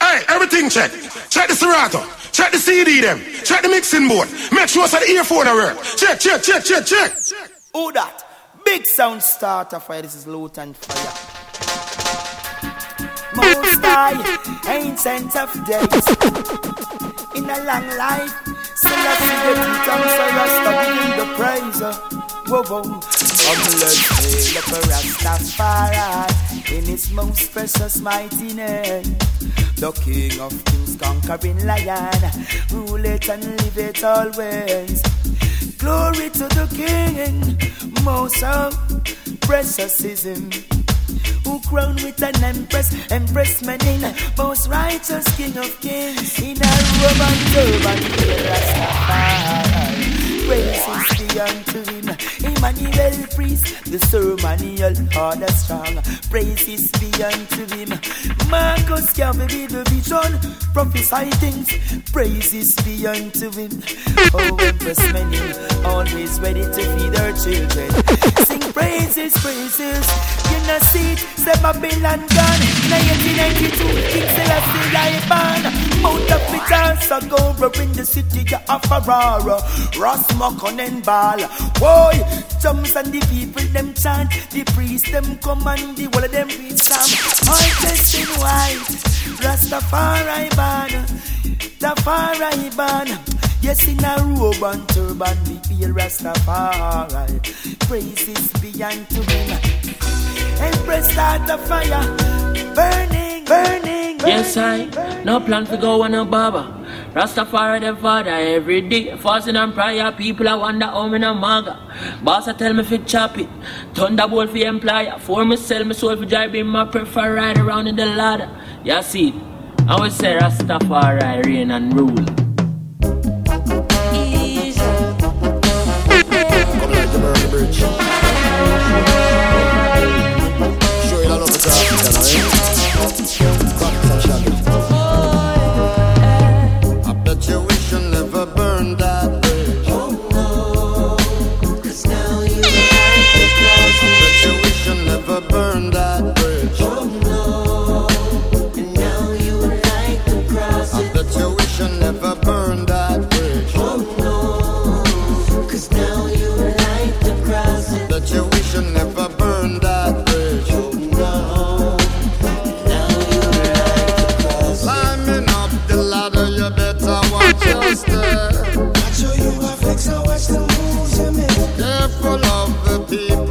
Hey, everything check. Check the Serato. Check the CD them. Check the mixing board. Make sure that the earphone are work. Check, check, check, check, check. Who that? Big sound starter fire. This is Lutan Fyah. Most high, ancient of days. In a long life, still I see the tongue, so Rasta giving the praise. Whoa, whoa. Come let's hail up a Rastafari in his most precious mighty name. The King of Kings, conquering lion, rule it and live it always. Glory to the King, most of precious is him. Who crowned with an empress, empress meaning most righteous King of Kings in a Roman turban, Rastafari. Praises be unto him, Emmanuel priest, the ceremonial order strong. Praises be unto him, Marcus Garvey be the vision, prophesy things. Praises be unto him, oh empress many, always ready to feed her children. Sing praises, praises, you know see it, say Babylon gone. 1992, King Selassie I born. Mount of it also go in the city of Aurora. Ras Makonnen ball. Boy, drums and the people them chant. The priest them come and the whole of them read Psalm. All dressed in white. Rastafari ban. Rastafari ban. Yes, in a robe and turban, we feel Rastafari. Praises be unto him. Empress start the fire, burning, burning, burning. Yes, I no plan to go on a baba. Rastafari the father every day. Fasting and prayer, people I wonder how me no maga. Boss I tell me fi chop it. Thunderbolt for employer. For me sell me soul for drive in my prefer ride around in the ladder. You see, I would say Rastafari reign and rule. Come African, people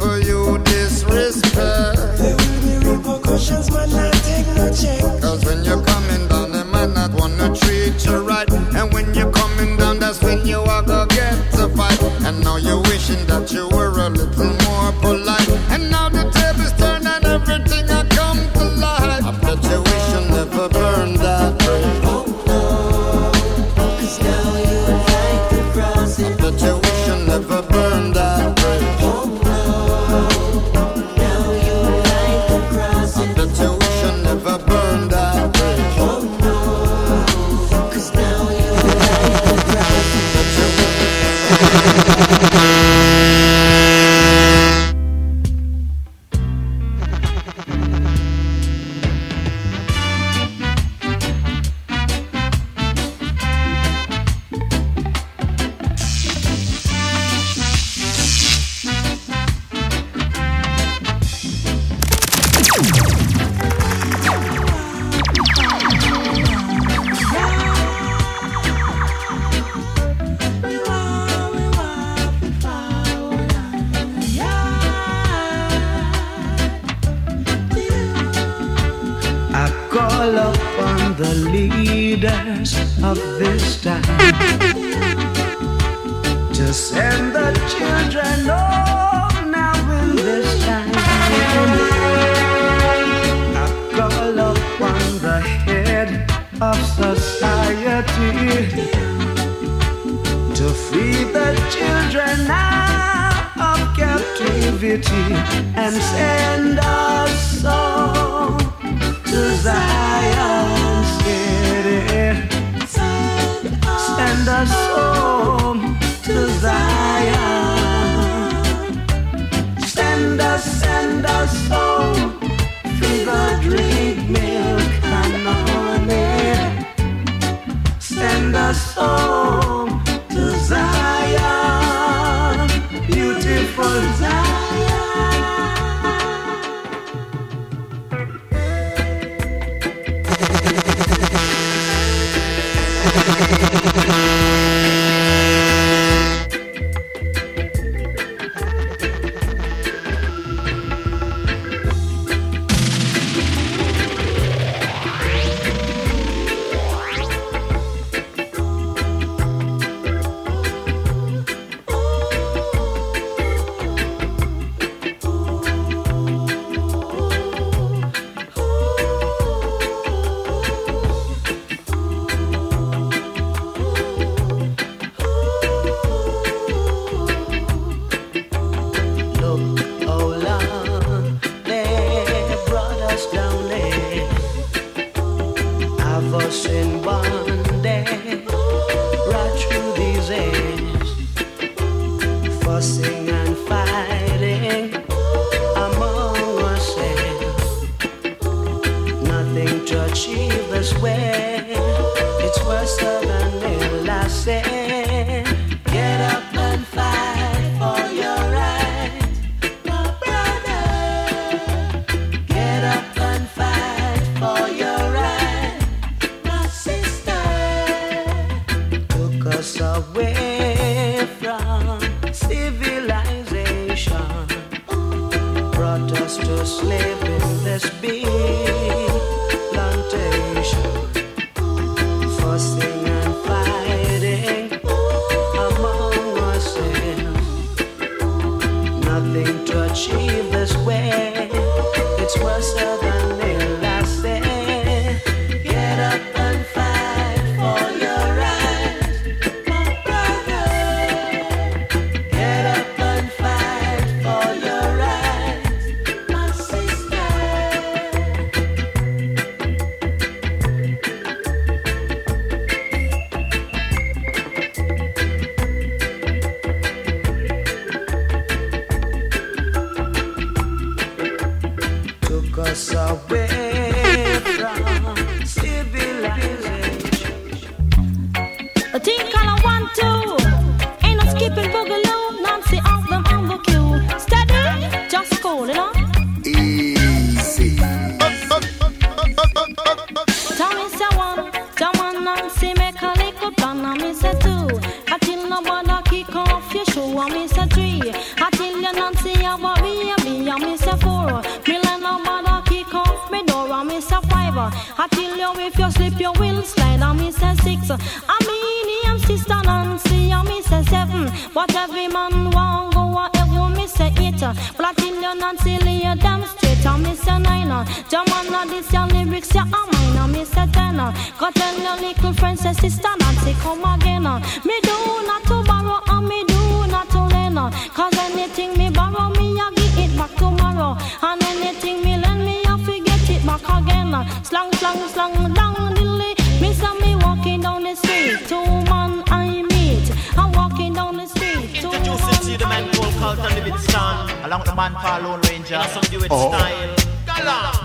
slang, slang, slang, long dilly. Me saw me walking down the street, two man I meet. I'm walking down the street, two Introducing to you the man called Carlton Livingston, along with the man called Lone Ranger. Some do it oh. style. Galang.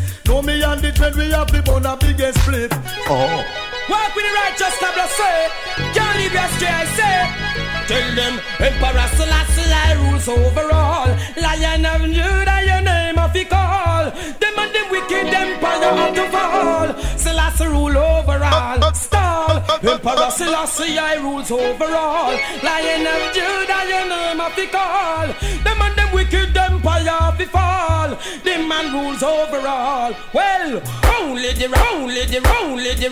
Natty Chris. Know me and the trend we have the bun a biggest split. Oh. Walk with the righteous tabla say. Can't leave your stray, I say. Tell them Emperor Selassie I rules over all. Lion of Judah, your name of he call. Them and them wicked empire have to fall. Selassie rule over all. Uh, uh. Stall. Emperor Selassie I rules over all. Lion of Judah, your name of he call. Them and them wicked empire be fall. The man rules over all. Well, only the only the only the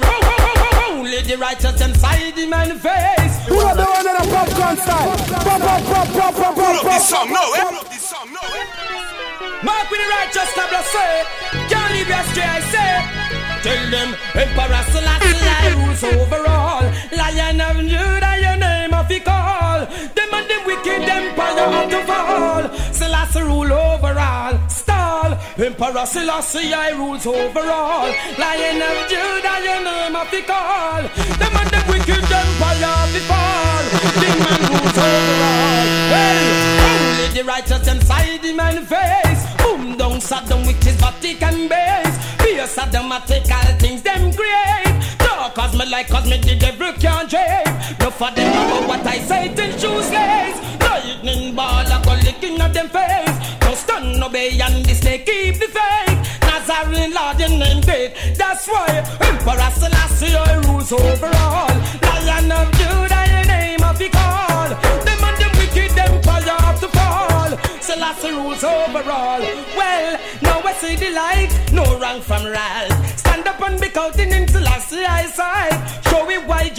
only the righteous inside the man face. Who are the one that a popcorn style? Pop, pop, pop, pop, pop, pop, Pull this pop. song now, eh? Pull up this song now, eh? Mark with the righteous tabla say. Can't leave your stray, I say. Tell them Emperor Selassie rules over all. Lion of Judah, your name of he call. Them and them wicked empire have to fall. Selassie rule over all. Stall. Emperor Selassie I rules over all. Lion of Judah, your name of the call. Them and them wicked empire of the fall. The man rules over all. Well, only the righteous inside the man face. Boom down, Saddam with his Vatican base. Be a Saddamatical things them create. No, cause me like cause me the devil can't drape. No for them know what I say till lace. Lightning ball a go licking at them face. No stand obey eh, and this snake keep the faith. Nazarene Lord your name great. That's why Emperor Selassie I rules over all. Lion of Judah your name of the call. Them and them wicked empire have to fall. Selassie rules over all. Well, now I see the light, no wrong from right. Stand up and be counting in Selassie why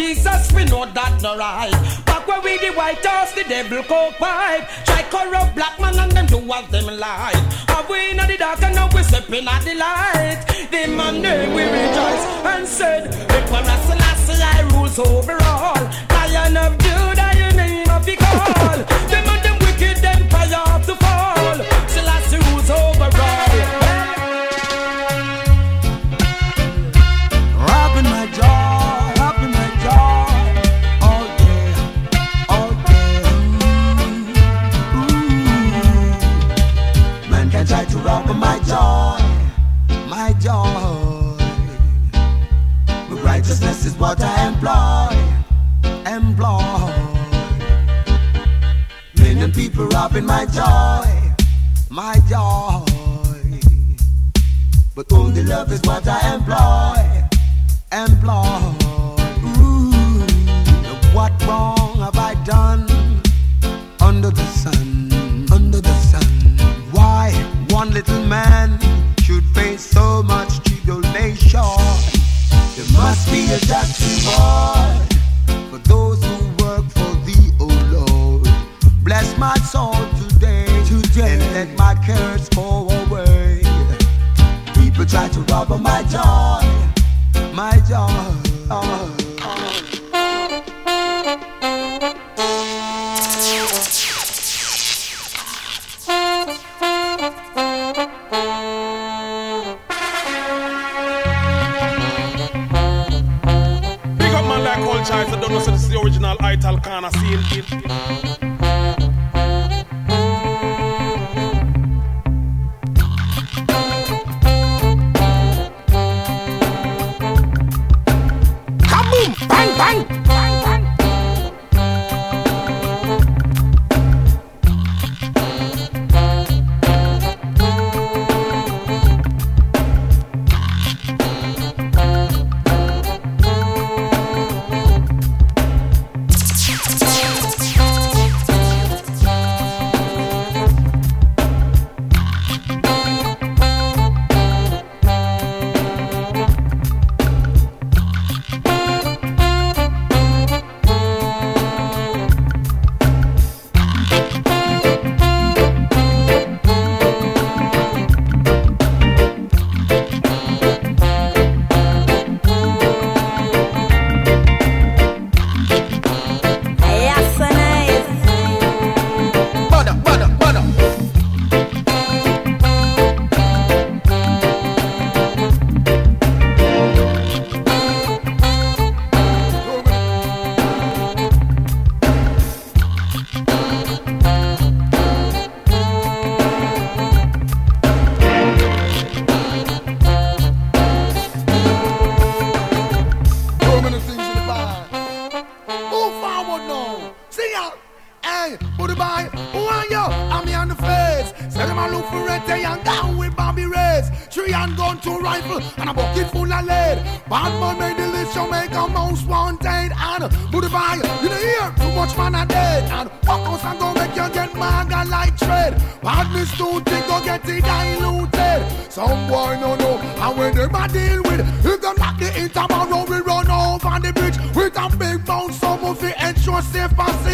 Jesus, we know that no right. Back where we the white house, the devil coke pipe. Try corrupt black man and them do what them like. Have we in the dark and now we stepping at the light. The man name we rejoice and said, Emperor Selassie I rules over all. Lion of Judah, your name of the call. Joy. But righteousness is what I employ, employ. Many people robbing my joy, my joy. But only love is what I employ, employ. Ooh, what wrong have I done under the sun, under the sun? Why one little man should face so much tribulation? There must be a just reward for those who work for thee, O Lord. Bless my soul today, today, and let my cares fall away. People try to rob my joy, my joy.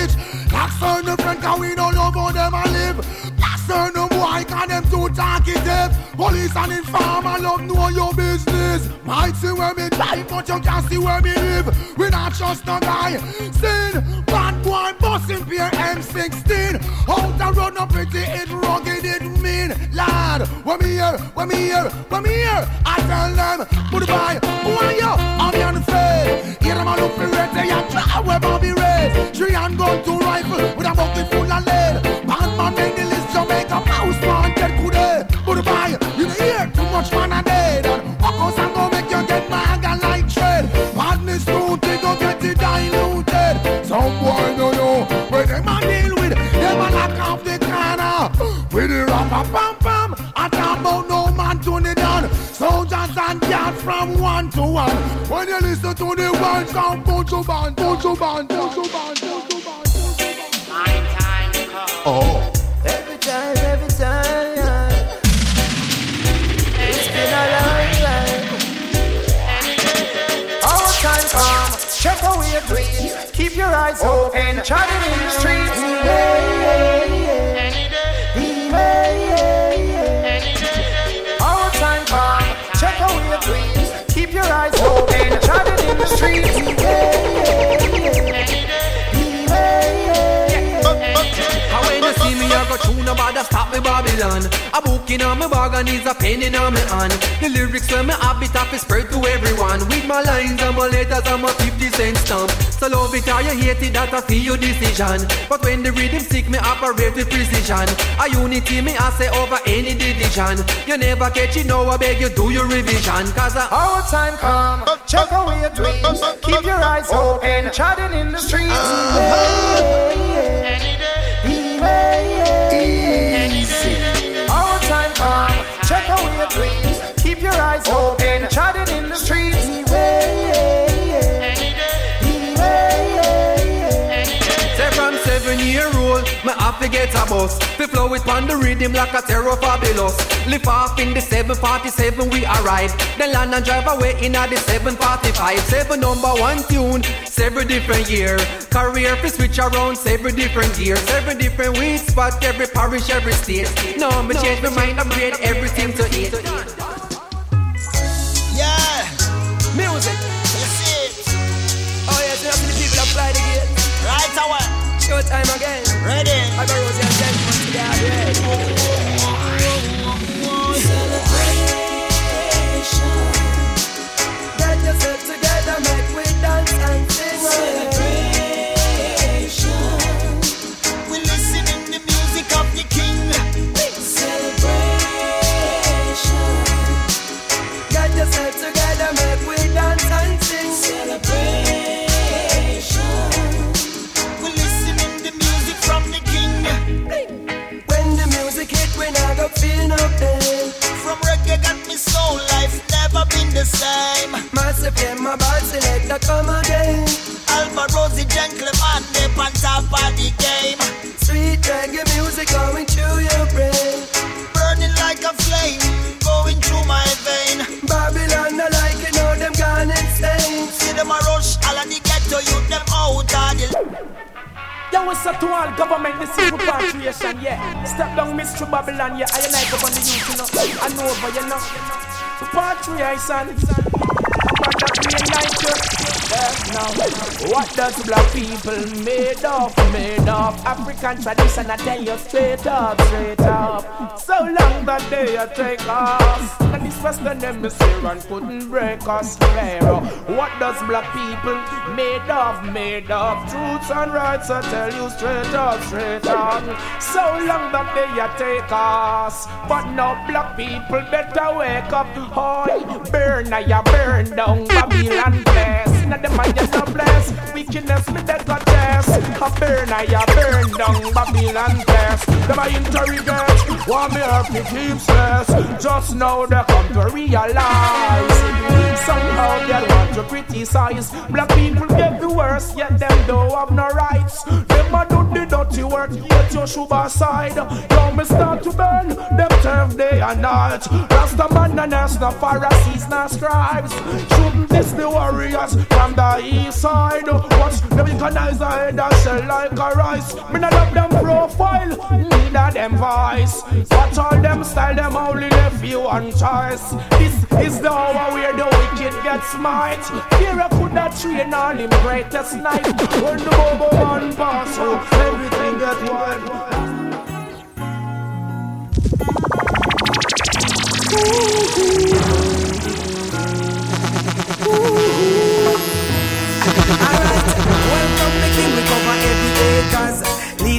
Passage. That's on the front, cause we don't know how them a live. That's on the boy, cause them too talkative. Police and informer love know your business. Might see where me drive, but you can't see where me live. We not trust no guy. Sin, bad boy, busting peer M16. Out the run up pretty, it rugged, it mean. Lad, when me here, when me here, when me here. I tell them, goodbye, who are you? I'm unfair. Hear them all look for red, they are try where Bobby red. Three and gun, two rifle, with a bucket full of lead. Bad man make the list, Jamaica mouse, man, get good. Goodbye, you hear too much man a dead. And walk out and go make you get maga like tread. Badness too thick, go get it diluted. Some boy don't know where them a deal with. Them a lock off the corner. With the rapper pam pam. I talk about no man turn it down. Soldiers and guards from one to one. When you listen to the words put your band, your band, put your band, put your band. Oh. Your eyes open, chatting in the streets. Our time come, check your dreams. Keep your eyes open, chatting in the streets. Stop me Babylon. A book in on my bag and is a pen in on my hand. The lyrics when me have it up is spread to everyone. With my lines and my letters and my 50 cent stamp. So love it or you hate it, that a feel your decision. But when the rhythm sick, me operate with precision. A unity me I say over any division. You never catch it, now I beg you do your revision. Cause I Our time come, check away your dreams. Keep your eyes open, chatting in the streets. Uh-huh. Easy. Open, chatting in the streets. Say from seven year old, me have to get a bus. We flow it on the rhythm like a Terror Fabulous. Lift off in the 747, we arrive. Then land and drive away in a the 745. Seven number one tune, seven different year. Career fi switch around, seven different years. Seven different weeks, spot every parish, every state. No, me change my mind, upgrade everything to it. Music. You see it. Oh yes, know the people apply the gate. Right away. Show time again. Ready. I got Rosie and gentlemen today. are people made of? Made of African tradition, I tell you straight up, straight up. So long that they take us. And this was western hemisphere and couldn't break us rare. What does black people made of? Made of truths and rights, I tell you straight up, straight up. So long that they take us. But now black people better wake up. Hoy, burn, I burn down Babylon place. in the no blessed. Wickedness, me dead got test. I burn, I burn down Babylon test. Them I interrogate, want me up, me keep stress. Just now they come to realize. Somehow they want to criticize. Black people get the worst, yet them don't have no rights. Them a do the dirty work, yet you should aside. Now me start to burn, them turf day and night. Rasta man and Rasta Pharisees and scribes. Shouldn't this the warriors from the east side? Watch them recognize the head and shell like a rice. Me not love them profile, neither them voice. Watch all them style, them only left you on choice. This is the hour the wicked get smite. Here I could not train all him greatest night. When the bobo man pass, so everything get wild. Welcome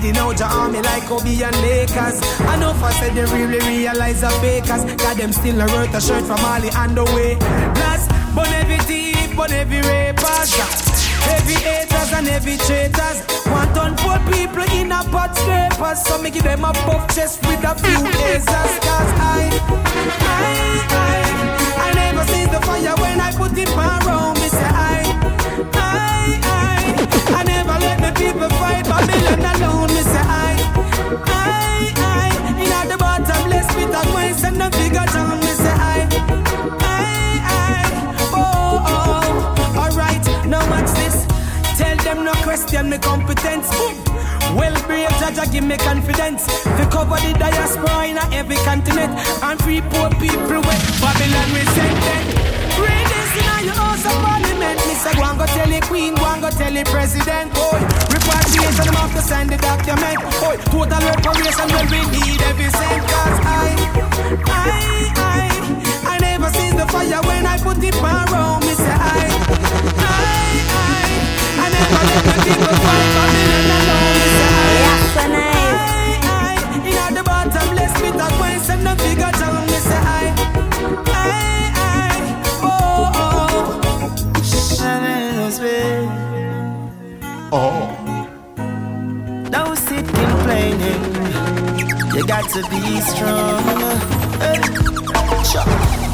Leading out your army like Kobe and Lakers. I know I said they really realize the fakers. Got them still a worth a shirt from and the way. Plus, burn every thief, burn every rapers. Heavy haters and heavy traitors. Want to put people in a pot scrapers. So me give them a buff chest with a few lasers. Cause I, I, I, I never see the fire when I put it around me. Say I, I, I, I never people fight Babylon alone. Me say I, I, I, in at the bottom, let's pit and waste and the figure down. Me say I, I, I, oh, oh, alright, now watch this. Tell them no question me competence. Well, brave judge, give me confidence. To cover the diaspora in every continent and free poor people with Babylon we In your house of parliament. Me say, go and go tell the queen, go and go tell the president. Boy, repatriation, them have to sign the document. Boy, total reparation will we need every cent. Cause I, I, I, I never see the fire when I put it around. Me say, I, I, I, I never let the people fight Babylon alone. Me say, I, I, I, in at the bottom, let's meet a quest and the figure Oh. Don't sit complaining. You got to be strong. Hey.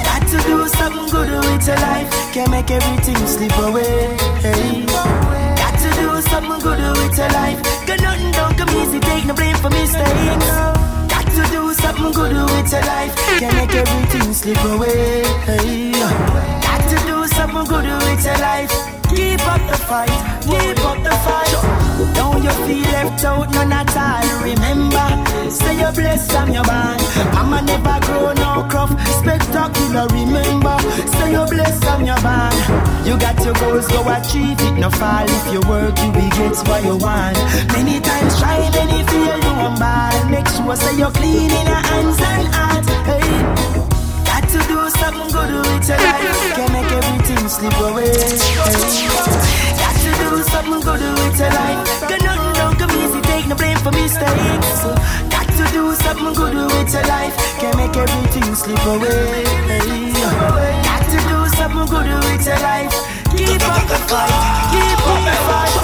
Got to do something good with your life. Can't make everything slip away. Hey. Got to do something good with your life. Got nothing don't come easy. Take no blame for mistakes. Got to do something good with your life. Can't make everything slip away. Hey. Got to do something good with your life. Keep up the fight, keep up the fight. Don't you feel left out, none at all. Remember, say you're blessed from your band. Mama never grow no crop, spectacular. Remember, say you're blessed from your band. You got your goals, go achieve it. No fall if you work, you will get what you want. Many times try, many fail, you want bad. Make sure say you're clean in your hands and heart. Hey. Something good with your life. Can't make everything slip away. Got to do something good with your life. Got nothing don't come easy. Take no blame for mistakes. Got to do something good with your life. Can't make everything slip away. Got to do something good with your life. Keep up the fight. Keep up the fight.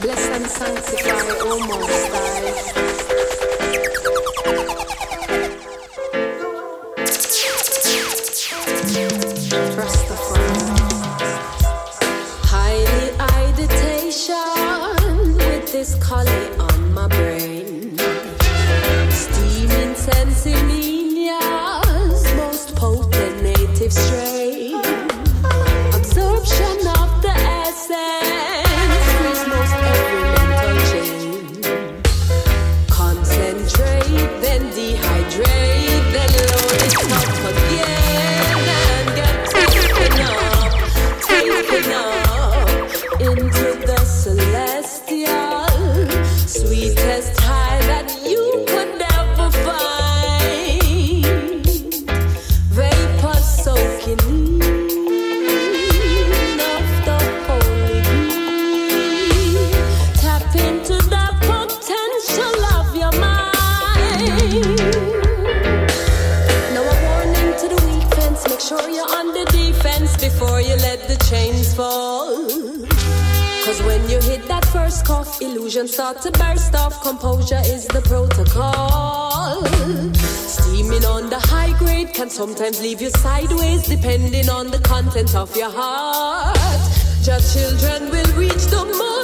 Bless and sanctify, oh, O Most High. Highly meditation with this collie sometimes leave you sideways, depending on the content of your heart. Your children will reach the most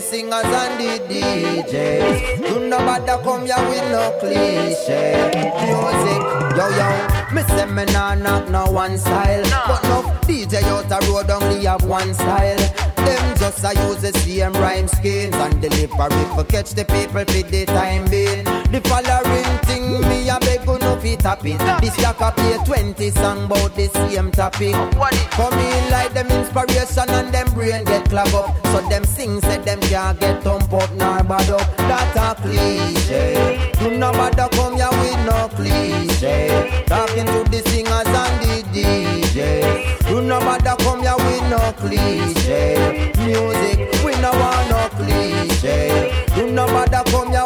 the singers and the DJs. Do no matter come here with no cliche. Music, yo yo. Me say me nah knock no one style, but no DJ out the road only have one style. Them just a use the same rhyme schemes and delivery for catch the people for the time being. The following thing me a beg you no tap it. This yak a play 20 song about the same topic. Oh, come in like them inspiration and them brain get clog up. So them sing say them can't get thump up nor bad up. That a cliche. Do no bother come here with no cliche. Talking to the singers and the DJs. Do no bother come here with no cliche. Music, we no want no cliche. Do no bother come no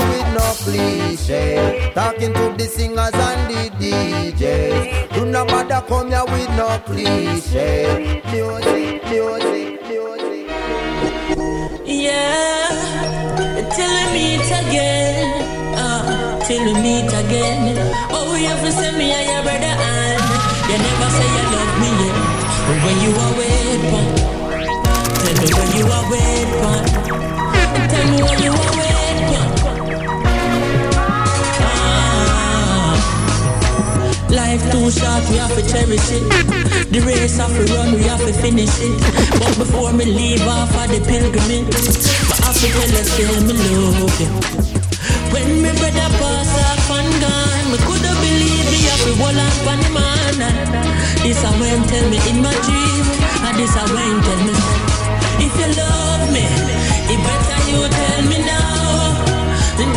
cliche. Talking to the singers and the DJs. Do no bother come here with no cliche. Music, music, music. Yeah, till we meet again. Uh, till we meet again. Oh, you have to send me your brother and you never say you love me yet. But when you are waiting, tell me when you are waiting. Tell me when you are waiting. Life too short, we have to cherish it. The race have to run, we have to finish it. But before me leave off of the pilgrimage, I have to tell you, still me love you. When me brother pass off and gone, me coulda believe me have to hold on for the man. This a when tell me in my dream, and this a when tell me if you love me, it better you tell me now. And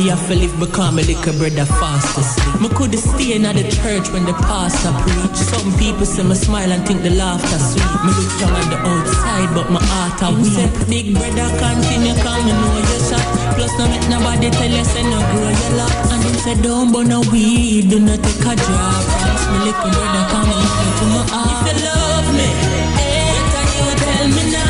me have to live become a little brother fast asleep. Me coulda stay in the church when the pastor preach. Some people see me smile and think the laughter sweet. Me look young on the outside, but my heart a weak. Big brother continue come, you know you shot. Plus no make nobody tell you say no grow your lock. And him say don't burn a weed, do not take a drop. Ask me little brother come and to my heart. If you love me, eh, better you tell me now.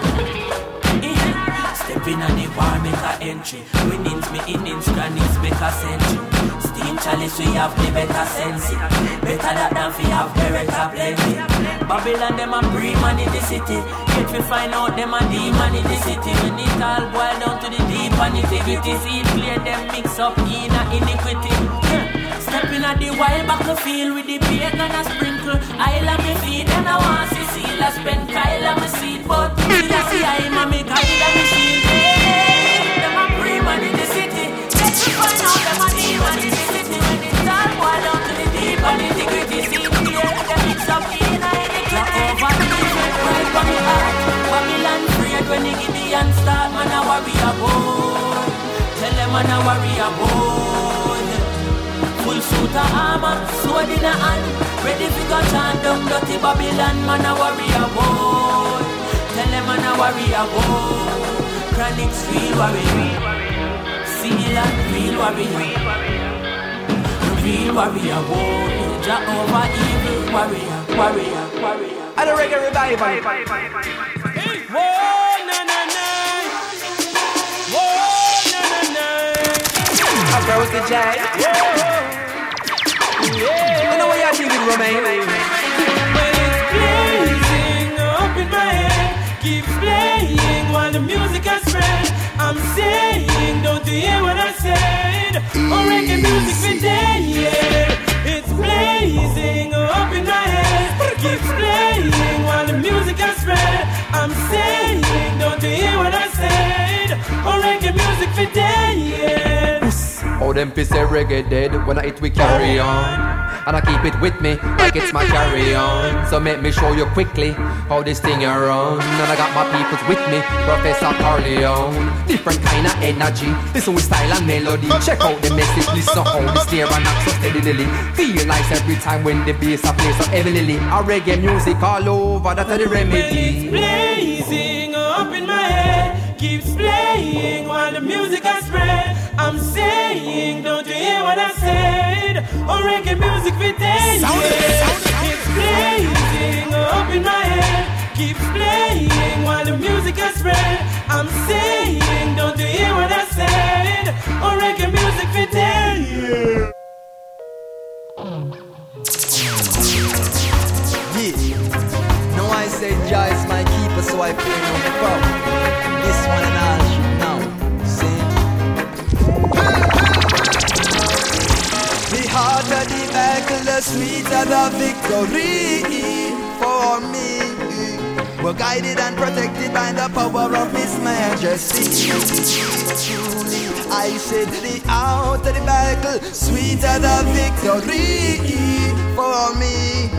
In on the war, make a entry. Winnings, me innings, Chronixx, make a century. Steam chalice, we have the better sense. Better that than fi have beretta plenty. Babylon, them a pre man in the city. Yet we find out them a demon in the city. When it all boil down to the deep and integrity. See it clear, them mix up in iniquity. Stepping at the wild battlefield with the pagan and a sprinkle. I love me feet and I want to see I spend Kyle and my seed. But I see I'm Gideon start. Man a warrior boy. Tell them man a warrior boy. Full suit of armor, sword in a hand. Ready fi go chant down dirty Babylon Man a warrior boy Tell them man a warrior boy Chronixx real warrior Seal and real warrior Real warrior Jah over evil warrior Warrior, warrior And the reggae revival. Whoa, na na I broke the Yeah. You know what you're dealing with, Romain Well, it's blazing up in my head, keeps playing while the music has spread. I'm saying, don't you hear what I said? Oh, reggae music for day, yeah. It's blazing up in my head, keeps playing while the music has spread. I'm saying, don't you hear what I said? Oh, reggae music for day, yeah. Oh, them piss reggae dead when I hit we carry on. And I keep it with me like it's my carry on. So make me show you quickly how this thing around. And I got my peoples with me, Professor Carleone. Different kind of energy, listen with style and melody. Check out the message, listen how the snare and knock so steadily. Feel nice every time when the bass I play so heavily. A reggae music all over, that's the remedy. blazing up in my head, keeps playing while the music has spread. I'm saying, don't you hear what I said? Oh, reggae music for days. It's blazing up in my head, keeps playing while the music has spread. I'm saying, don't you hear what I said? Oh, reggae music for days. Yeah. No, I say Jah is my keeper, so I fear no foe. This one and all Harder the battle, the sweeter the victory for me. We're guided and protected by the power of His Majesty. Truly, I said the out of the battle, sweeter the victory for me.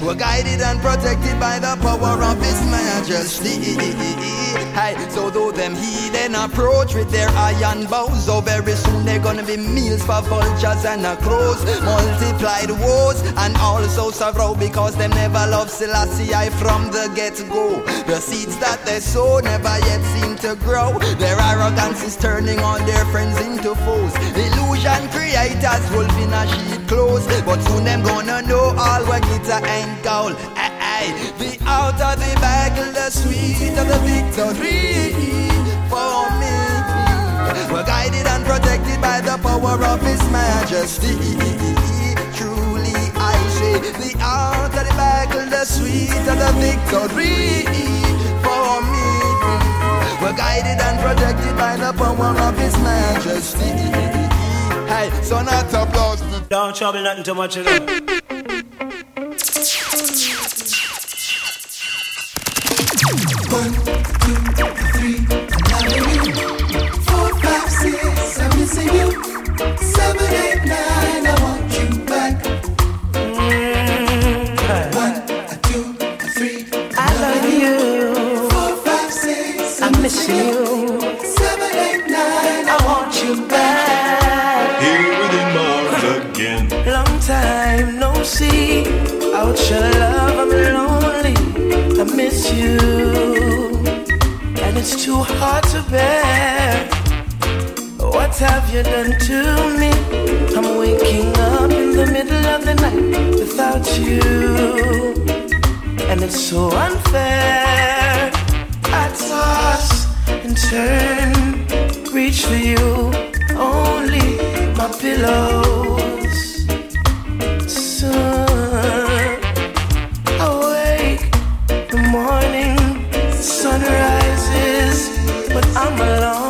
We're guided and protected by the power of His Majesty. Hey, so though them heathen approach with their iron bows, so very soon they're gonna be meals for vultures and a crows. Multiplied woes and also sorrow because them never love Selassie I from the get-go. The seeds that they sow never yet seem to grow. Their arrogance is turning all their friends into foes. Illusion creators wolf in a sheep clothes, but soon them gonna know all what glitter ain't gold. Hey, hey. The out of the battle, the sweet of the victory for me. We're guided and protected by the power of His Majesty. Truly, I say, the out of the battle, the sweet of the victory for me. We're guided and protected by the power of His Majesty. Hey, so not a blast. Don't trouble nothing too much, know. One, miss you. Seven, eight, nine, I want you back. Here within Mars again. Long time no see. Out your love, I'm lonely. I miss you. And it's too hard to bear. What have you done to me? I'm waking up in the middle of the night without you, and it's so unfair. And turn, reach for you, only my pillows. Soon, awake, the morning sun rises, but I'm alone.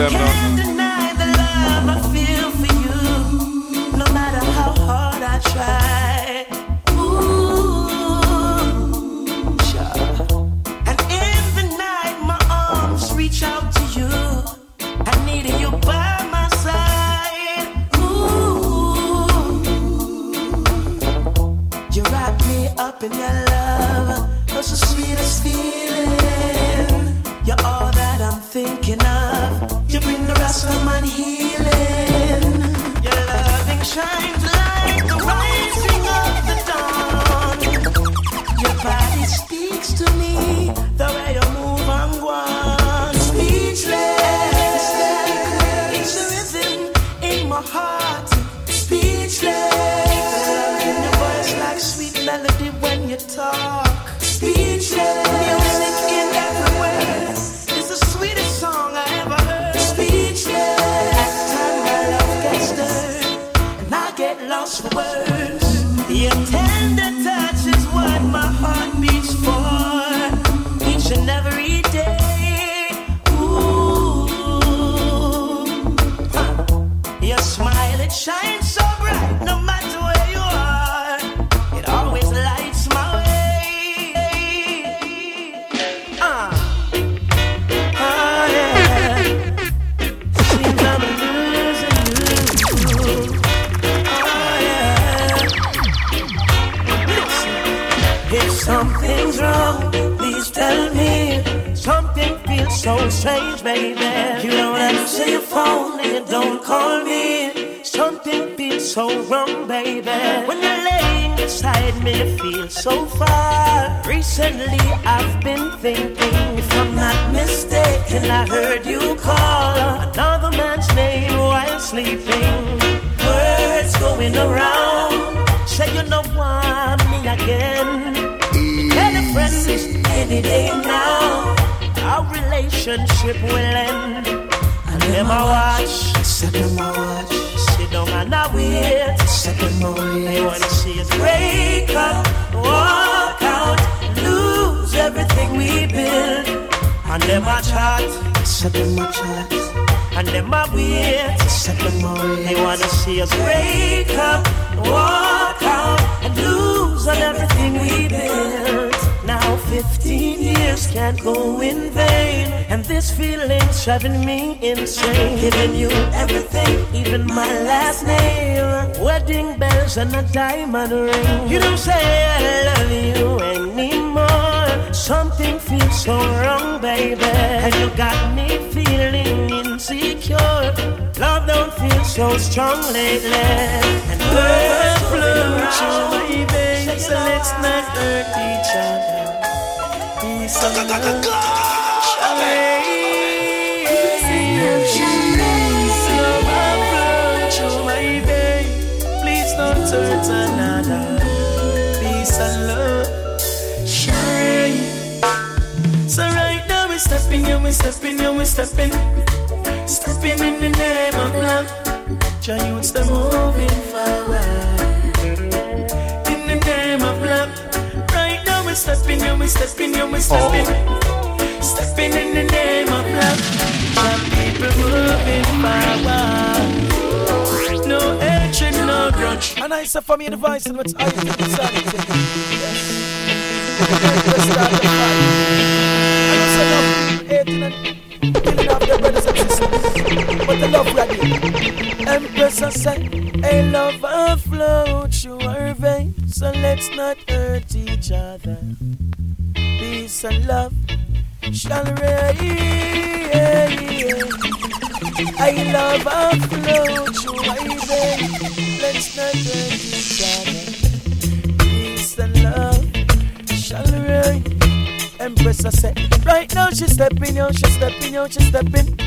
Them now. So wrong, baby. When you're laying beside me, you feel so far. Recently, I've been thinking, if I'm not mistaken, I heard you call another man's name while sleeping. Words going around, say you know want me again. Tell a friend any day now. Our relationship will end. I watch, I watch, down and I wait, sit them I. They wanna see us break up, walk out, lose everything we build. And them I chat, them I chat. And them I wait, I wait. They wanna see us break up, walk out, and lose on everything we built. Now 15 years can't go in vain. And this feeling's driving me insane. Giving you everything, even my last name Wedding bells and a diamond ring. You don't say I love you anymore. Something feels so wrong, baby. And you got me feeling insecure? Love don't feel so strong lately. And birds flew veins So let's not hurt each other Peace and love Please don't hurt another Peace and love Shine So right now we're stepping, yeah, we're stepping, yeah, we're stepping Stepping in the name of love. Giants, they're moving forward we stepping, yo, we stepping, yo, we stepping. Oh. Stepping in the name of love. Some people moving forward. No hatred, no grudge. And I say for me the voice and what's I think it's on it. And I say hating and killing off their brothers and sisters. But the love ready. Empress, I say, a love will flow through our veins, so let's not hurt each other. Peace and love shall reign. I love will flow through veins, let's not hurt each other. Peace and love shall reign. Empress, I say, right now she's stepping out, she's stepping out, she's stepping.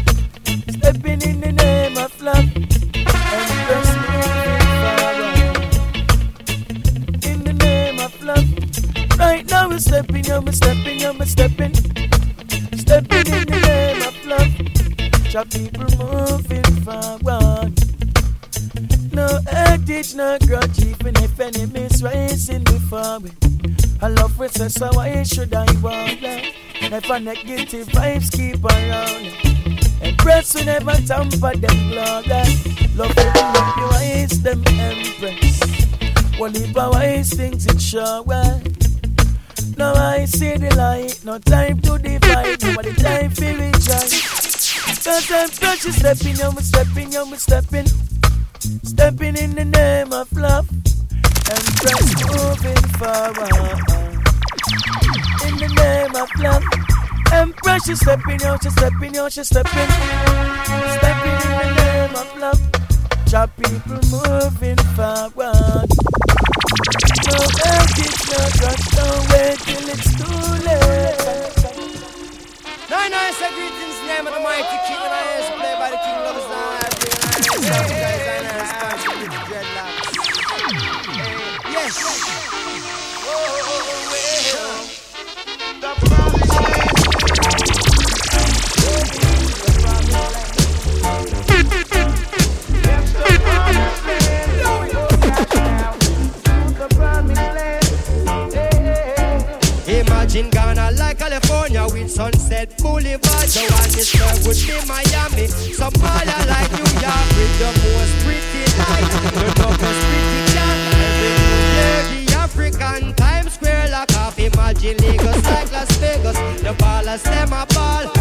Stepping in the name of love. We're stepping, we're stepping, we're stepping. Stepping in the name of love. Job people moving forward. No heritage, no grudge, even if enemies rising before me. I love with us, so why should I bother? Never negative vibes keep around. Empress we never tamper them glory. Love to love you wise them empress. One heap of wise things it sure well. Now I see the light, no time to divide, nobody time for rejoice. Cause empress is stepping, me stepping, me stepping. Stepping in the name of love. Empress moving forward. In the name of love. Empress, she's stepping out, she's stepping out, she's stepping. Stepping in the name of love. Job people moving forward. No edit, no rush, don't wait till it's too late. Of the I played by the king of. Yes. Oh, oh, oh, Boulevard. The one is served would be Miami. Somalia like New York with the most pretty light. The toughest pretty cat. Year the African Times Square lock off. Imagine Lagos like Las Vegas. The ballers them a ball.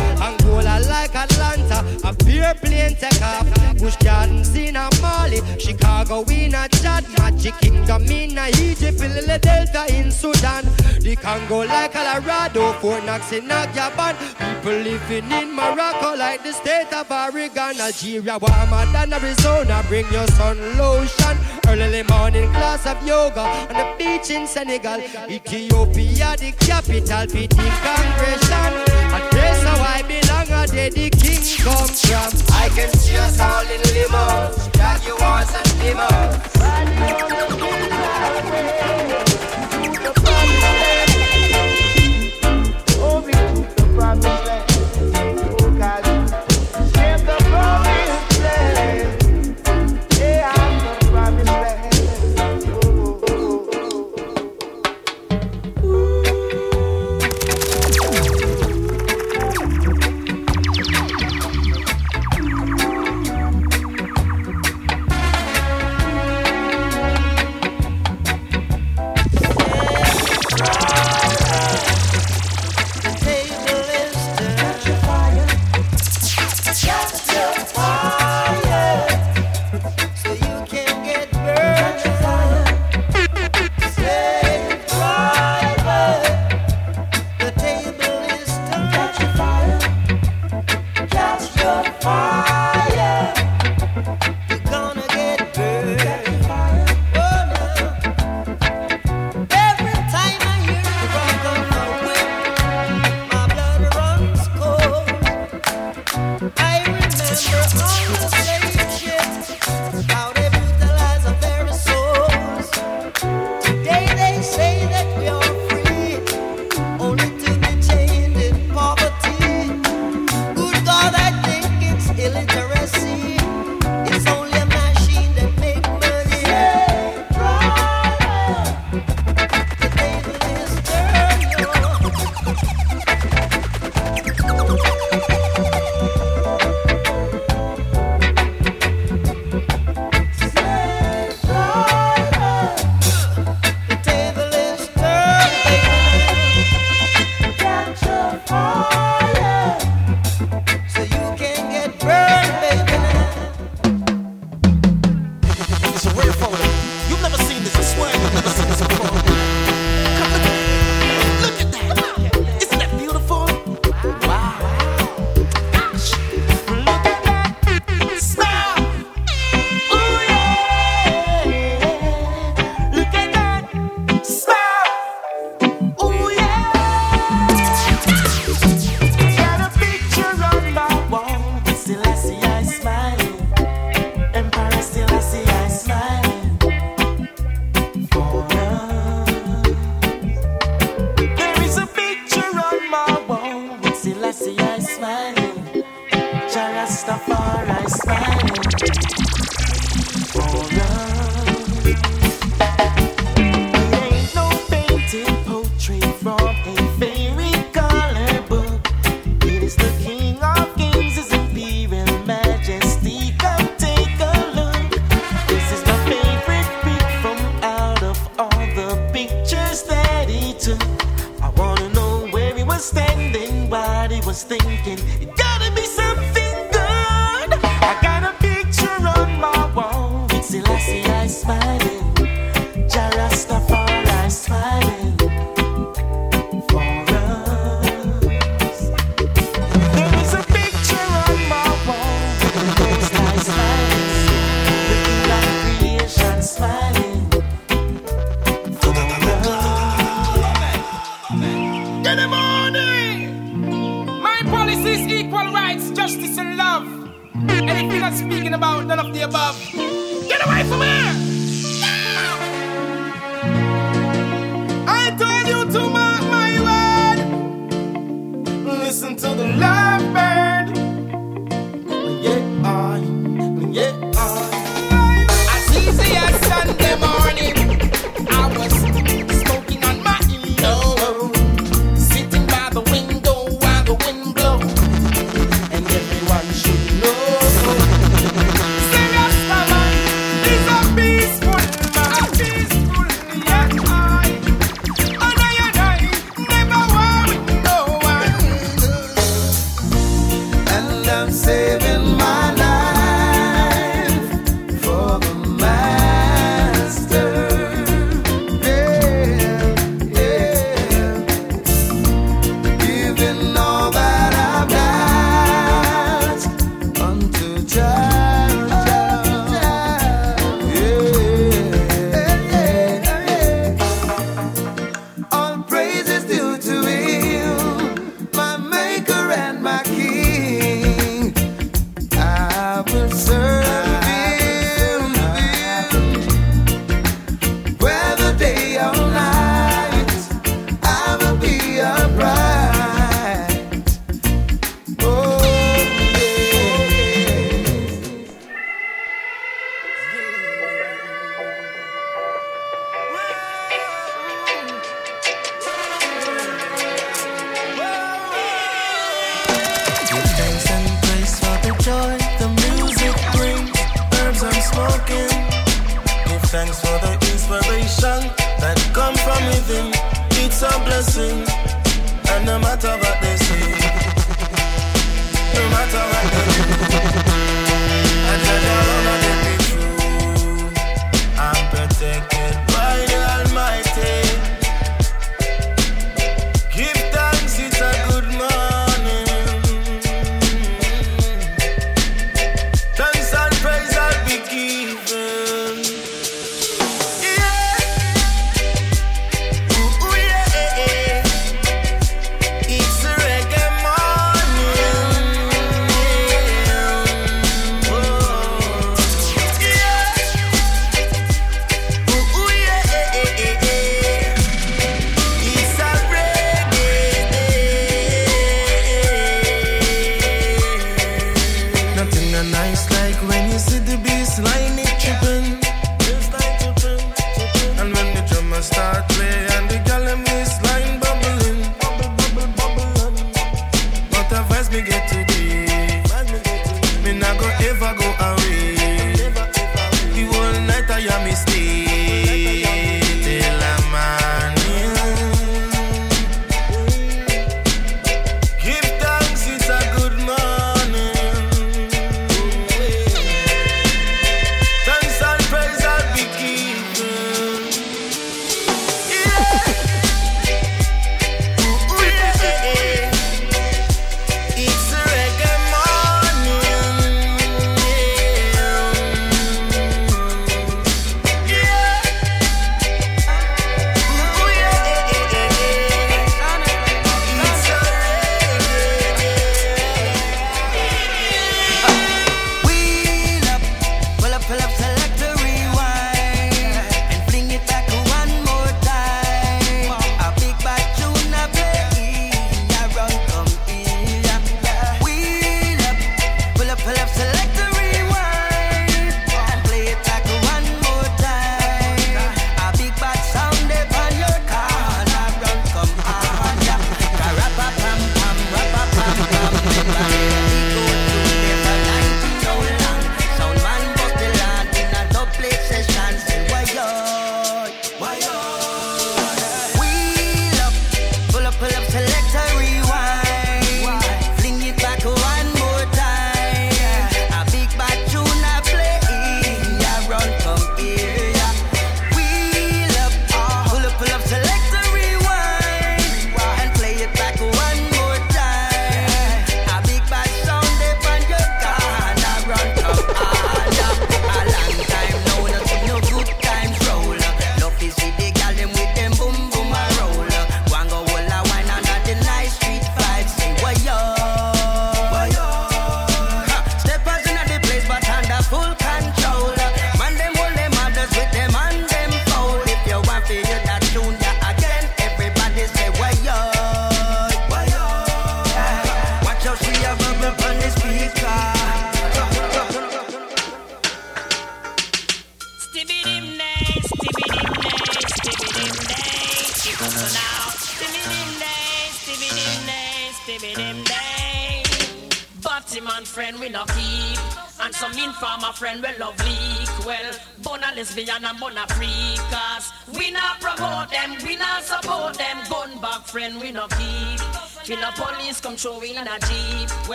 Atlanta. A pure plane take off. Busch Gardens in a Mali. Chicago in a Chad. Magic Kingdom in a Egypt. Lily Delta in Sudan. The Congo like Colorado. Fort Knox in a Gabon. People living in Morocco like the state of Oregon. Algeria warmer than Arizona. Bring your sun lotion. Early morning class of yoga on the beach in Senegal. Ethiopia, the capital, PT Congression. A place how I belong, a day king come from. I can see us all in limos, Jaguars and limos. Yeah.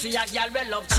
See a girl we love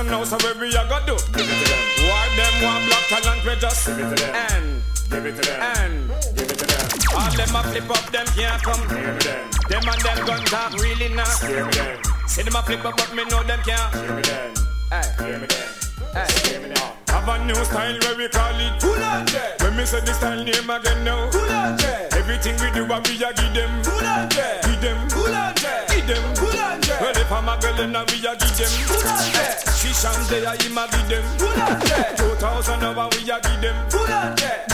and now, so what we gotta do? Give it to them. Why them want black talent? We just give it to them. And give it to them. And give it to them. All them a flip up, them can't come. Give it to them. Them and them gun talk really nice. Give it to them. See them a flip up, but me know them can't. Give it to them. Hey. Give it to them. Hey. Give it to them. Have a new style where we call it Fulanje. When me say the style name again now. Fulanje. Everything we do, what we a give them. Fulanje. Give them. Fulanje. Give them. Fulanje. Well, if I'm a girl, then I we a give them. Fulanje. Actions they are him a give them. Two thousand hour we a give them.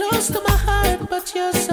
close to my heart, but you're so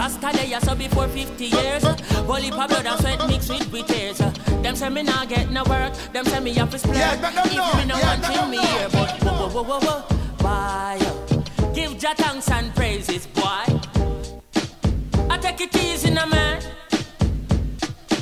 Rasta day, so before 50 years. Holy blood and sweat mixed with tears. Them say me not get no work. Them say me have to split. Yeah, If know. me no Yeah, want but in them me know. here, but whoa, whoa, whoa, whoa. Why? Give Jah thanks and praises, boy. I take it easy, no man.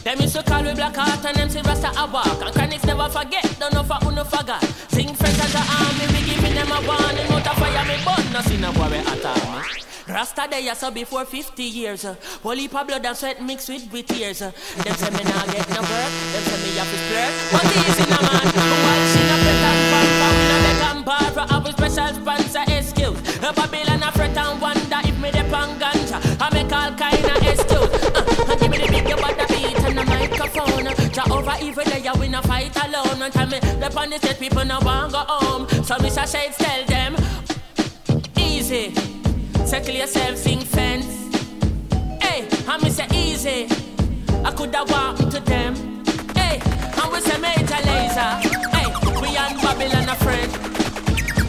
Them used to call me black heart and them say Rasta a walk And Chronixx never forget, don't know for who no forgot Sing friends as a army, we giving them a warning Out of fire me but no see no we attack me Rasta day so before 50 years. Uh, Holy heap of blood and sweat mixed with with tears. Uh. Them say me nah get no work, them say me have to splurge. But easy no man, while she no fret and pamper We no beg and borrow, our special sponsor excuse uh, Babylon a fret and wonder if me dep on ganja. I make all kind of excuse. Uh, and Give me the big body beat and the microphone. Ja over evil day, yeah, we no fight alone. One time me dep on the stage, people no want go home. So Mr. Shades tell them Easy Settle yourself, sing fence. Hey, and me say easy. I coulda walked to them. Hey, and we say major laser. Hey, we and Babylon a friend.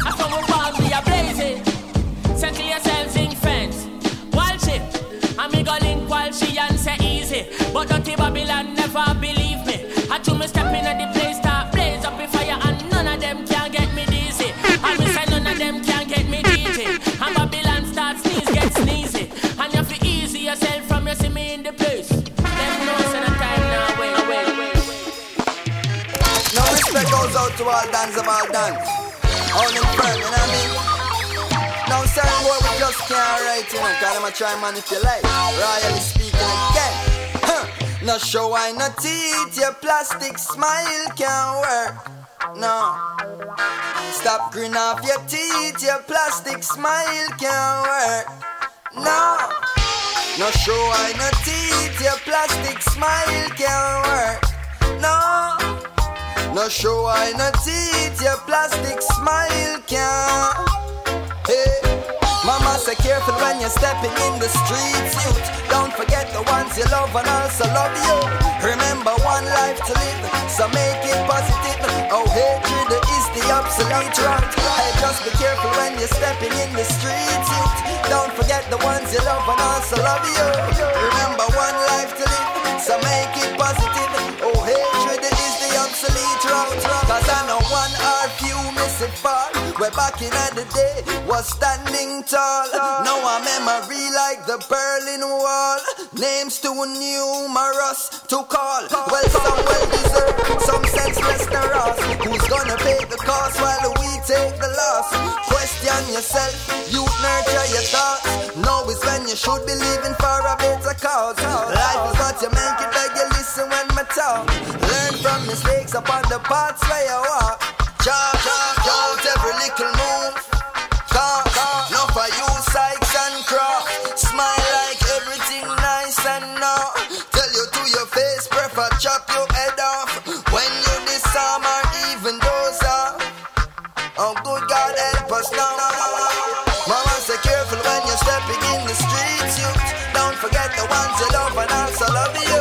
I come born we a blazing. Settle yourself, sing fence. While she, and me go link while she and say easy. But dirty Babylon never to all dance of all dance. All them firm, you know what I mean? No certain boy we just can't write, you know. Cause them a try manipulate. Royally speaking again. Huh. No show I no teeth, your plastic smile can't work. No. Stop grin off your teeth, your plastic smile can't work. No. No show I no teeth, your plastic smile can't work. No. No show I no teeth, your plastic smile can't. Hey, mama say careful when you're stepping in the streets, youth. Don't forget the ones you love and also love you. Remember one life to live, so make it positive. Oh, hatred is the obsolete route. Hey, just be careful when you're stepping in the streets, youth. Don't forget the ones you love and also love you. Remember one life to live, so make it positive. Route. Cause I know one or few miss it fall. Where back in the day was standing tall. Now a memory like the Berlin Wall. Names too numerous to call. Well, some well deserved, some senseless us. Who's gonna pay the cost while we take the loss? Question yourself, you nurture your thoughts. Mistakes upon the paths where you walk. Chop, chop, out every little move. Talk, talk, no for you, Sykes and Croft. Smile like everything nice and now. Tell you to your face, prefer chop your head off. When you disarm or even doze off. Oh, good God, help us now. Mama say careful when you're stepping in the streets, you don't forget the ones you love and also love you.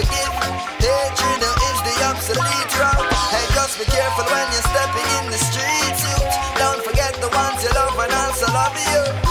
Forgive. Hatred is the obsolete route. Hey, just be careful when you're stepping in the streets, don't forget the ones you love and also love you.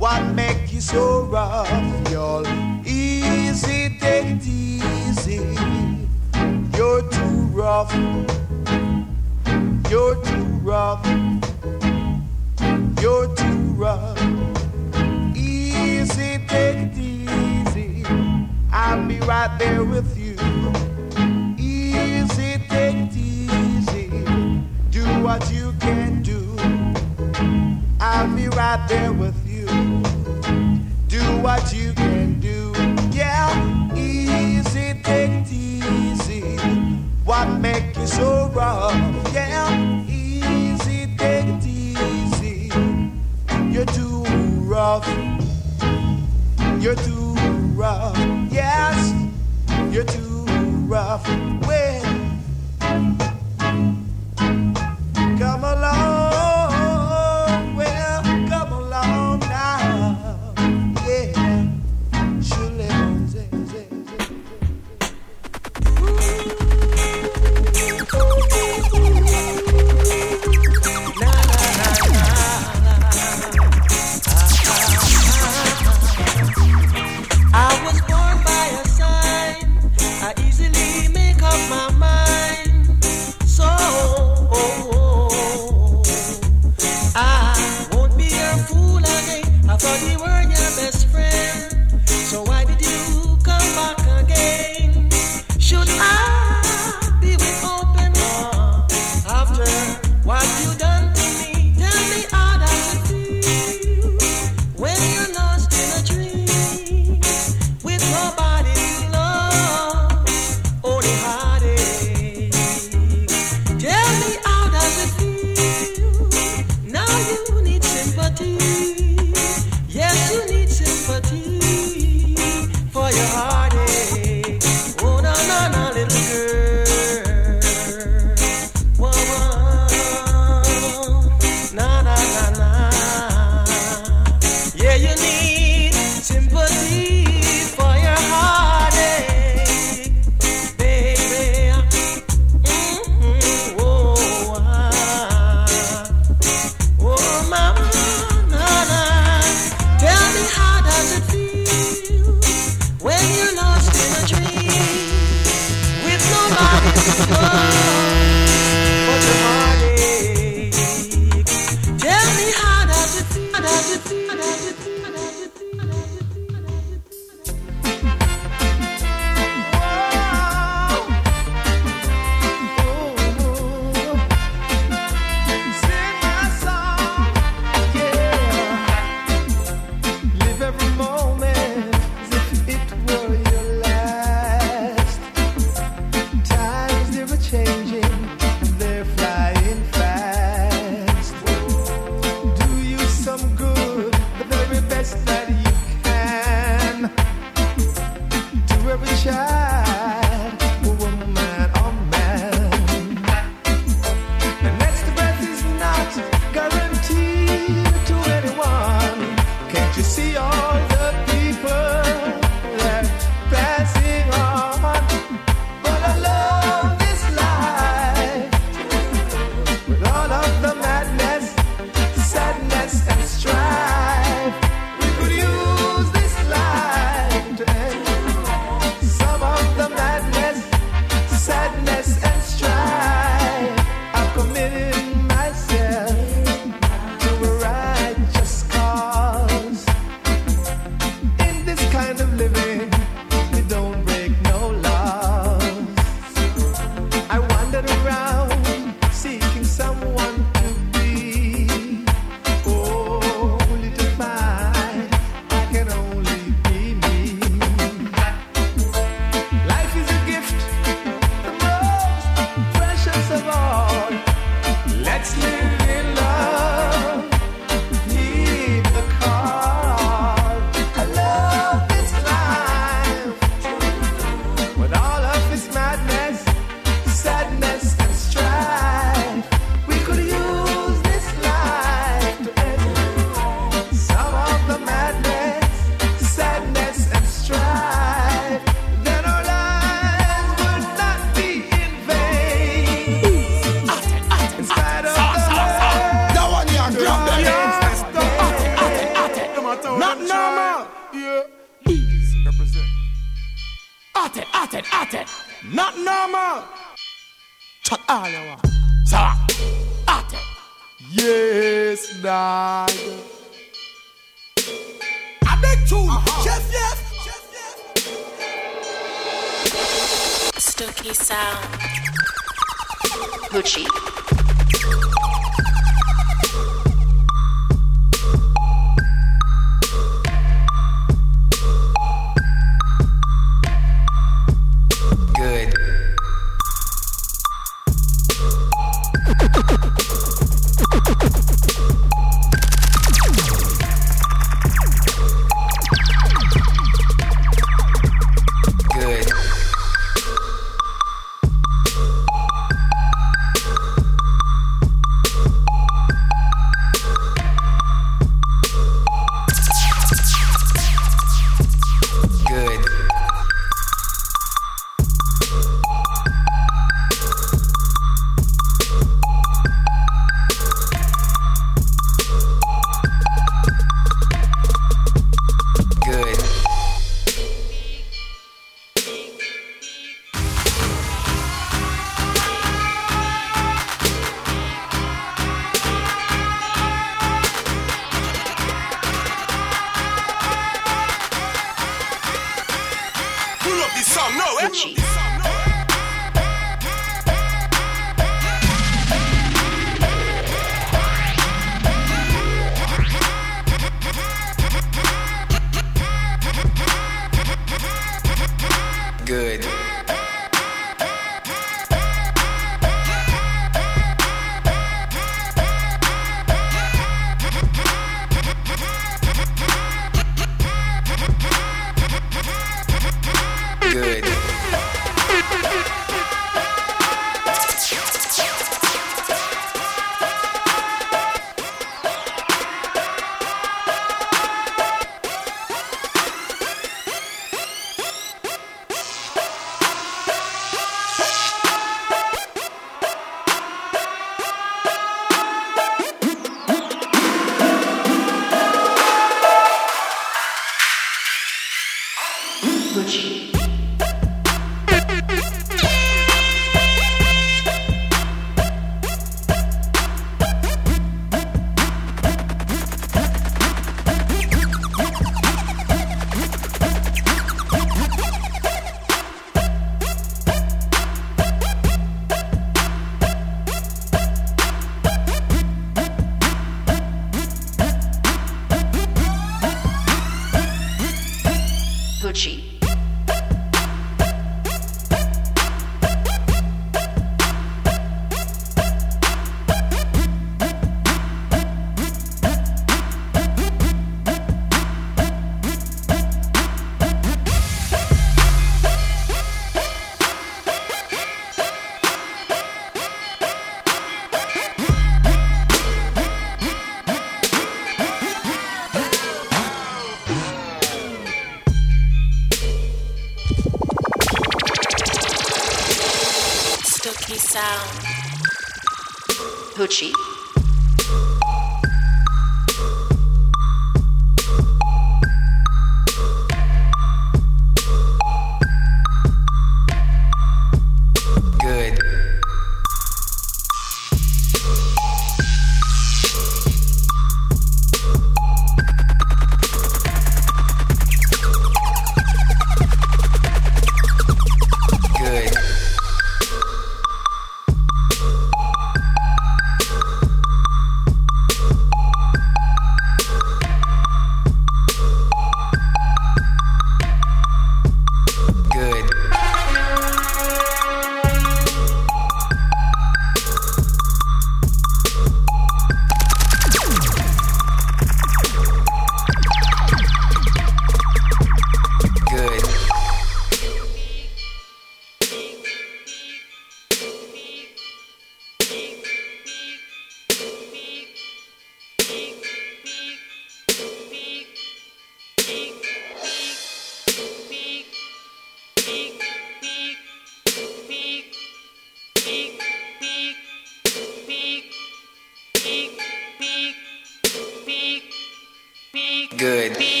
good.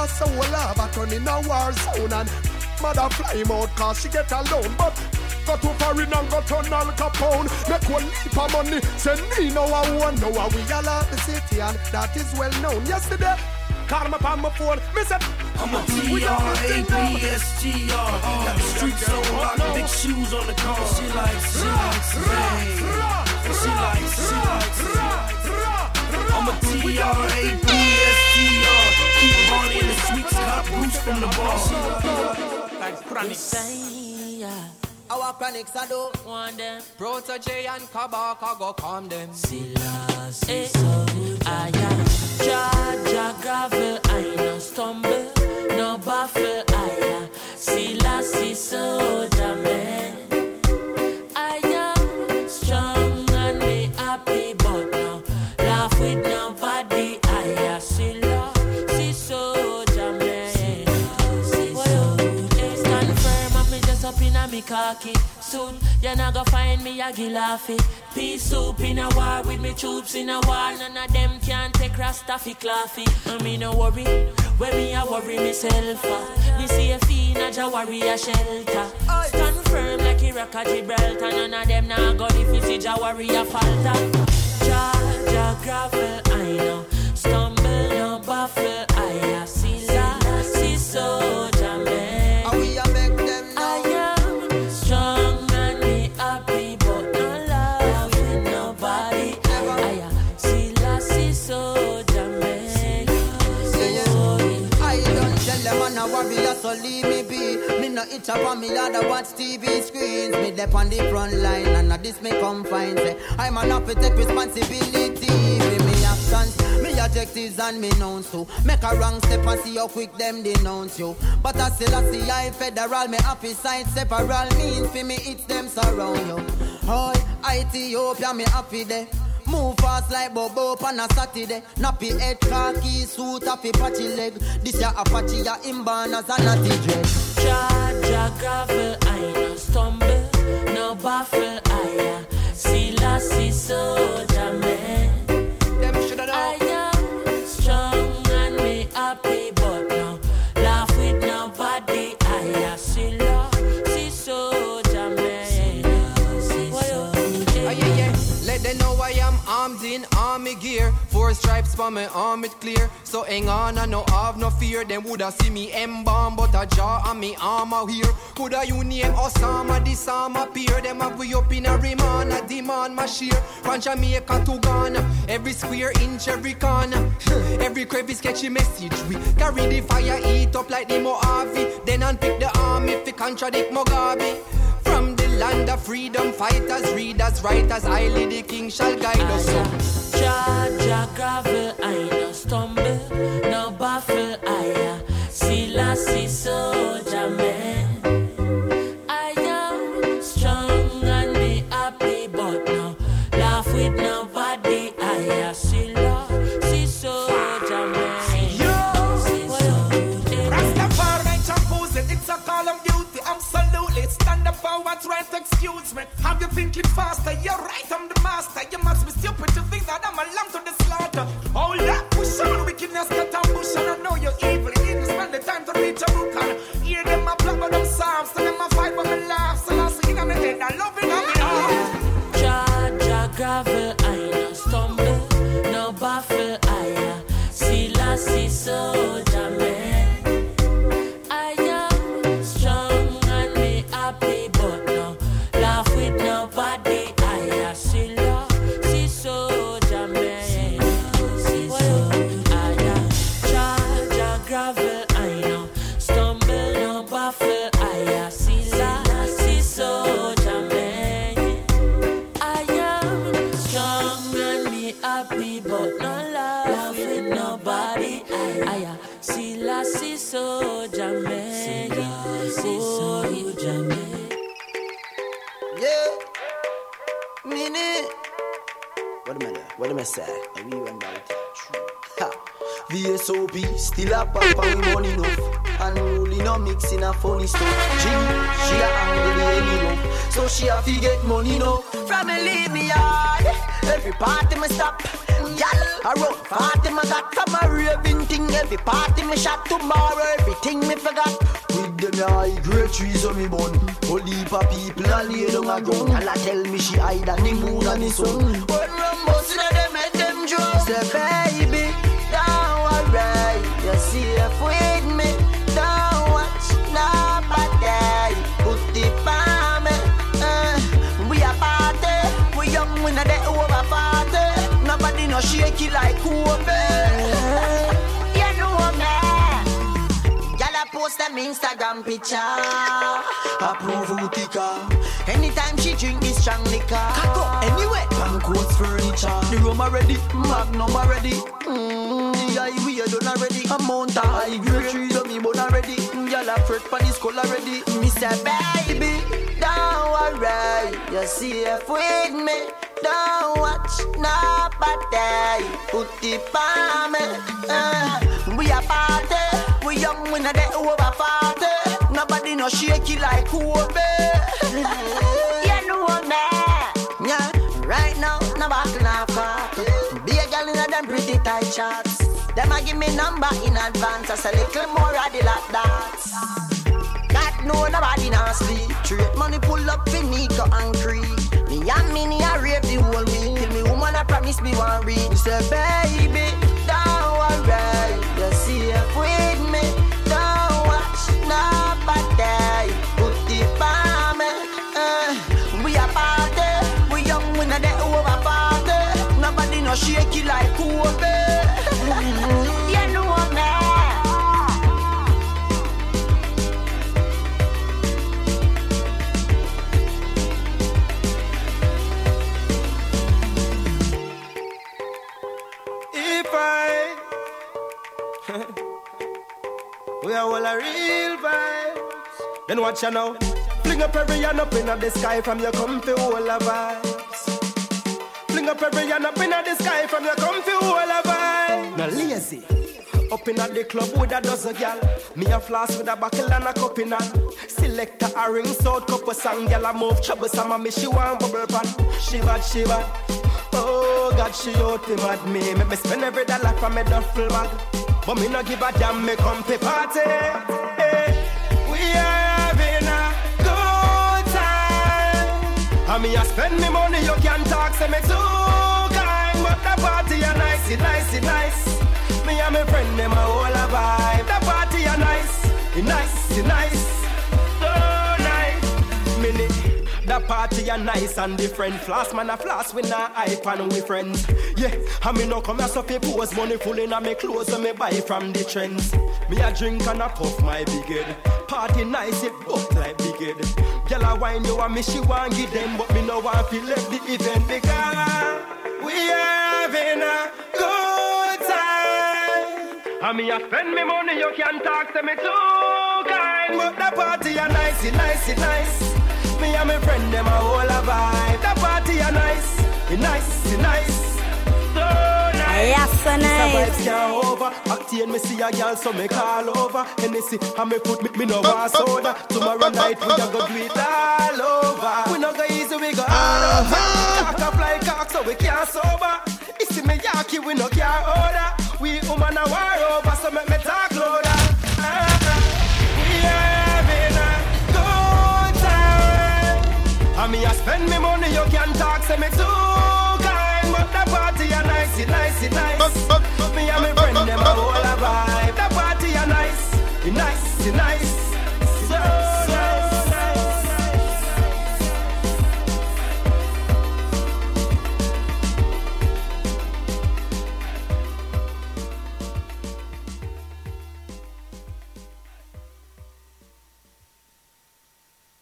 Remember so lava turn in a war zone And mother fly out cause she get alone But go to foreign and go turn Al Capone. Make one leap of money, send me I want Now we all out the city and that is well known. Yesterday, call me on my phone, me said I'm a T-R-A-B-S-T-R Got the streets on lock, big shoes on the car. She likes, she likes, She likes, she likes, she likes I'm a T-R-A-B-S-T-R Barney in the sweets, cop boots from the bar Like chronic Our chronics I do Want them. Protoje and Kabaka go calm them. Eh, I am Jaja gravel, suit. You not go find me a gilafi. Peace soup in a war with me troops in a war. None of them can take Rastafi claffy. I me no worry. When me a worry myself. Uh. Me see a fiend ja worry a shelter. Stand firm like Iraq a Gibraltar. None of them nah go if you see ja worry a falter. Ja, ja gravel, I know. Stumble, no baffle, itch up on me other watch TV screens. Me dep on the front line and at this me come find say I'm an up take responsibility for me actions, me adjectives and me nouns too. Make a wrong step and see how quick them denounce you. But I still I see I federal me happy side separal means for me it's them surround you. Oh, Ethiopia me happy there. Move fast like Bobo on a Saturday. Nappy head, khaki suit, happy patchy leg. This ya Apache, ya inborn as a dread. Jaja gravel, I no stumble, no baffle, I see lassie soldier man. Four stripes for my arm it clear. So hang on, I no have no fear. Them woulda see me embalm, but a jaw on me arm out here. Coulda you name Osama, this arm appear. Them have we up in a remand, a demand my share. From Jamaica to Ghana, every square inch, every corner. every crevice catchy message. We carry the fire, eat up like the Mojave. Then unpick the arm if it contradict Mugabe. From the land of freedom, fighters, readers, writers, highly the king shall guide us. Jaja gravel, I no stumble, no baffle, I see lassie soldier man. Excuse me. Have you thinking faster? You're right, I'm the master. You must be stupid to think that I'm a lamb to the slaughter. Oh, Hold up, Every party me shot tomorrow Everything me forgot With them high grade trees on me bun Whole heap of people a lay down a ground All a tell me she hide on the moon and the sun When Rumbo see them make them drunk Say baby don't worry, you're safe with me. Don't watch nobody put the palm uh, We a party, we young, we not that over party. Nobody no shake it like Kobe. Them Instagram picture. Approve Utica. Anytime she drink this strong liquor. Up anyway. Banquets furniture. The room already, magnum already. Mm, the highway done already. A mount a high grade trees on me bone already. Gyal a fret pan the skull already. Me say baby, don't worry, you're safe with me. Don't watch nobody put the palm uh, We a party, we young, we not that over party. Nobody no shake it like Kobe. you know me, yeah. Right now, no back now cock. Be a girl in a them pretty tight shots. Them a give me number in advance, just a little more of the lap dance. God know nobody not sleep. Trade money pull up in Nico and Cree. Me and me a rape the whole week. Till me woman a promise me one ring. You say baby, watch you now. Fling up every hand up in the sky from your comfy whole a vibes. Fling up every hand up in the sky from your comfy whole a vibes. Now lazy. Up in the club with a dozen gal. Me a floss with a buckle and a cup in hand. Select a ring sound couple song. Gal a move troublesome and me she want bubble pan. She bad, she bad. Oh God, she out him at me. Make me spend every dollar from me duffel bag. But me no give a damn, me come to party. Hey, And me a spend me money, you can talk, say me too kind. But the party a nice, it nice, it nice. Me and my friend, them a whole a vibe. The party a nice, it nice, it nice. So nice. Minute. The party a nice and different. Floss man a floss, we not hype and we friends. Yeah, I me no come here so people was money full in a me clothes and me buy from the trends. Me a drink and a puff my big head. Party nice, it book like big head. Girl a wine you and me she want give them, but me no want to left the event because we are having a good time. And me a spend me money, you can talk to me too kind. But the party a nice, it nice, nice. Me and my friend them a whole a vibe. The party a nice, it nice, it nice. So nice. Yes, so nice. It's a vibes can't over. Octane me see a girl, so me call over. Hennessy, and me put me, me no want soda. Tomorrow night we a go do it all over. We no go easy, we go all over. Cock a fly cock, so we can't sober. You see me yaki, we no care order. We woman a war over, so make me talk louder. Uh-huh. We having a good time. And me a spend me money, you can't talk, say me too nice, it nice. Me and my friend, them a whole a vibe. The party a nice, it nice, it nice. So